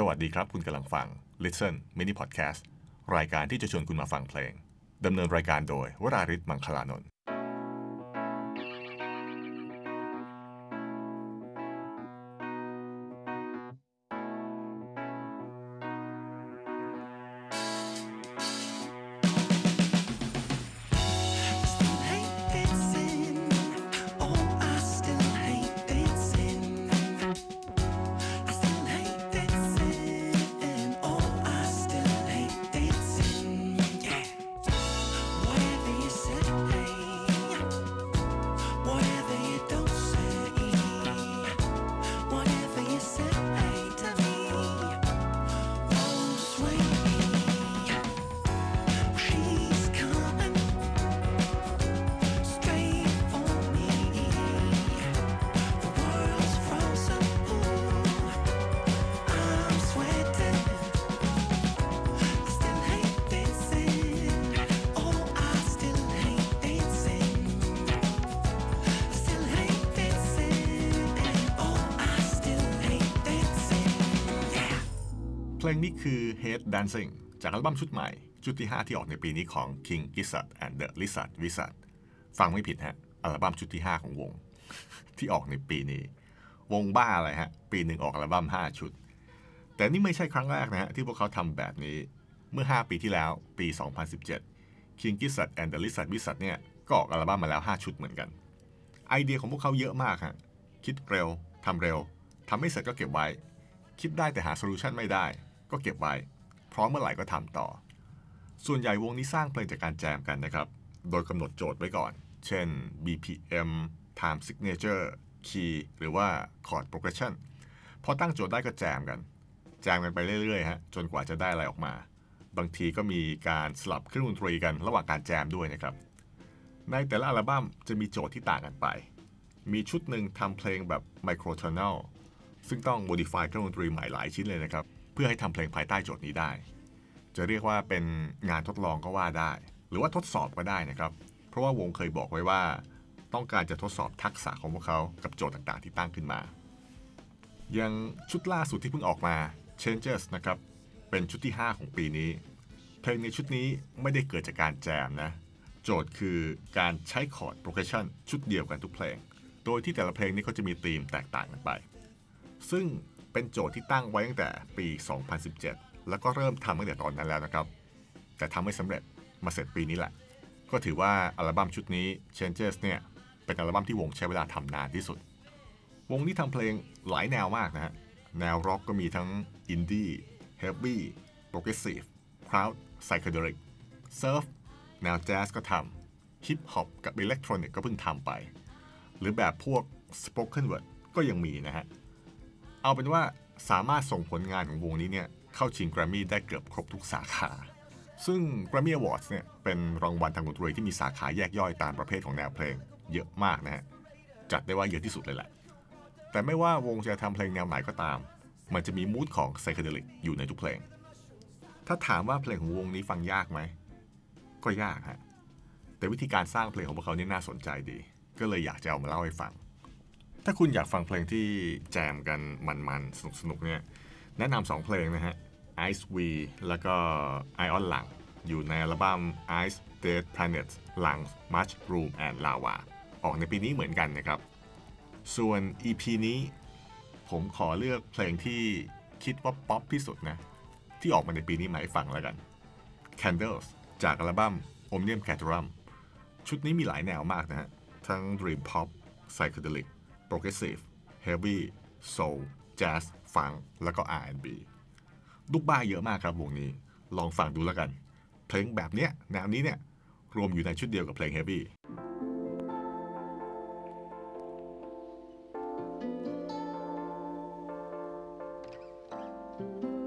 สวัสดีครับ คุณกำลังฟัง Listen Mini Podcast รายการที่จะชวนคุณมาฟังเพลงดำเนินรายการโดยวราริศมังคลานนท์ เพลงนี้คือ Head Dancing จากอัลบั้มชุดใหม่ ชุดที่ 5 ที่ออกในปีนี้ของ King Gizzard and the Lizard Wizard ฟังไม่ผิดฮะ อัลบั้มชุดที่ 5 ของวง ที่ออกในปีนี้ วงบ้าอะไรฮะ ปีหนึ่งออกอัลบั้ม 5 ชุด แต่นี่ไม่ใช่ครั้งแรกนะฮะ ที่พวกเขาทำแบบนี้ เมื่อ 5 ปีที่แล้ว ปี 2017 King Gizzard and the Lizard Wizard เนี่ย ก็ออกอัลบั้มมาแล้ว 5 ชุดเหมือนกัน ไอเดียของพวกเขาเยอะมากฮะ คิดเร็ว ทำเร็ว ทำไม่เสร็จก็เก็บไว้ คิดได้แต่หาโซลูชันไม่ได้ ก็เก็บไว้ พร้อมเมื่อไหร่ก็ทำต่อ ส่วนใหญ่วงนี้สร้างเพลงจากการแจมกันนะครับ โดยกำหนดโจทย์ไว้ก่อน เช่น BPM time signature key หรือว่า chord progression พอตั้งโจทย์ได้ก็แจมกัน แจมกันไปเรื่อยๆฮะจนกว่าจะได้อะไรออกมา บางทีก็มีการสลับเครื่องดนตรีกันระหว่างการแจมด้วยนะครับ ในแต่ละอัลบั้มจะมีโจทย์ที่ต่างกันไป มีชุดหนึ่งทำเพลงแบบ microtonal ซึ่งต้อง modify เครื่องดนตรีใหม่หลายชิ้นเลยนะครับ พื่อให้ทำเพลงภายใต้โจทย์นี้ได้ จะเรียกว่าเป็นงานทดลองก็ว่าได้ หรือว่าทดสอบก็ได้นะครับ เพราะว่าวงเคยบอกไว้ว่า ต้องการจะทดสอบทักษะของพวกเขากับโจทย์ต่างๆ ที่ตั้งขึ้นมาย่างชุดล่าสุดที่เพิ่งออกมา Changes นะครับ เป็นชุดที่ 5 ของปีนี้ เพลงในชุดนี้ไม่ได้เกิดจากการแจมนะ โจทย์คือการใช้คอร์ด progression ชุดเดียวกันทุกเพลง โดยที่แต่ละเพลงนี้ก็จะมีธีมแตกต่างกันไป ซึ่ง เป็นโจทย์ที่ตั้งไว้ตั้งแต่ปี 2017 แล้วก็เริ่มทำตั้งแต่ตอนนั้นแล้วนะครับ แต่ทำไม่สำเร็จมาเสร็จปีนี้แหละ ก็ถือว่าอัลบั้มชุดนี้ Changes เนี่ยเป็นอัลบั้มที่วงใช้เวลาทำนานที่สุด วงนี้ทำเพลงหลายแนวมากนะฮะ แนวร็อกก็มีทั้ง indie heavy progressive kraut psychedelic surf แนวแจ๊สก็ทำฮิปฮอปกับ electronic ก็เพิ่งทำไป หรือแบบพวก spoken word ก็ยังมีนะฮะ เอาเป็นว่าสามารถส่งผลงานของวงนี้เนี่ยเข้าชิงแกรมมี่ได้เกือบครบทุกสาขา ซึ่ง Grammy Awards เนี่ยเป็นรางวัลทางดนตรีที่มีสาขาแยกย่อยตามประเภทของแนวเพลง เยอะมากนะฮะจัดได้ว่าเยอะที่สุดเลยแหละ แต่ไม่ว่าวงจะทำเพลงแนวไหนก็ตาม มันจะมีมูดของไซเคเดลิกอยู่ในทุกเพลง ถ้าถามว่าเพลงของวงนี้ฟังยากไหม ก็ยากฮะแต่วิธีการสร้างเพลงของพวกเขานี่น่าสนใจดี ก็เลยอยากจะเอามาเล่าให้ฟัง ถ้าคุณอยากฟังเพลงที่แจมกันมันๆ สนุกๆเนี่ยแนะนำสองเพลงนะฮะ Ice V แล้วก็ Ion หลัง อยู่ในอัลบั้ม Ice Dead Planets หลัง Mushroom and Lava ออกในปีนี้เหมือนกันนะครับ ส่วน EP นี้ผมขอเลือกเพลงที่คิดว่าป๊อปที่สุดนะ ที่ออกมาในปีนี้มาให้ฟังแล้วกัน Candles จากอัลบั้ม Omnium Caterham ชุดนี้มีหลายแนวมากนะฮะ ทั้ง Dream Pop Psychedelic Progressive Heavy Soul Jazz Funk แล้วก็ R&B ลูกบ้าเยอะมากครับวงนี้ลองฟังดูแล้วกัน เพลงแบบเนี้ยแนวนี้เนี่ยรวมอยู่ในชุดเดียวกับเพลง Heavy「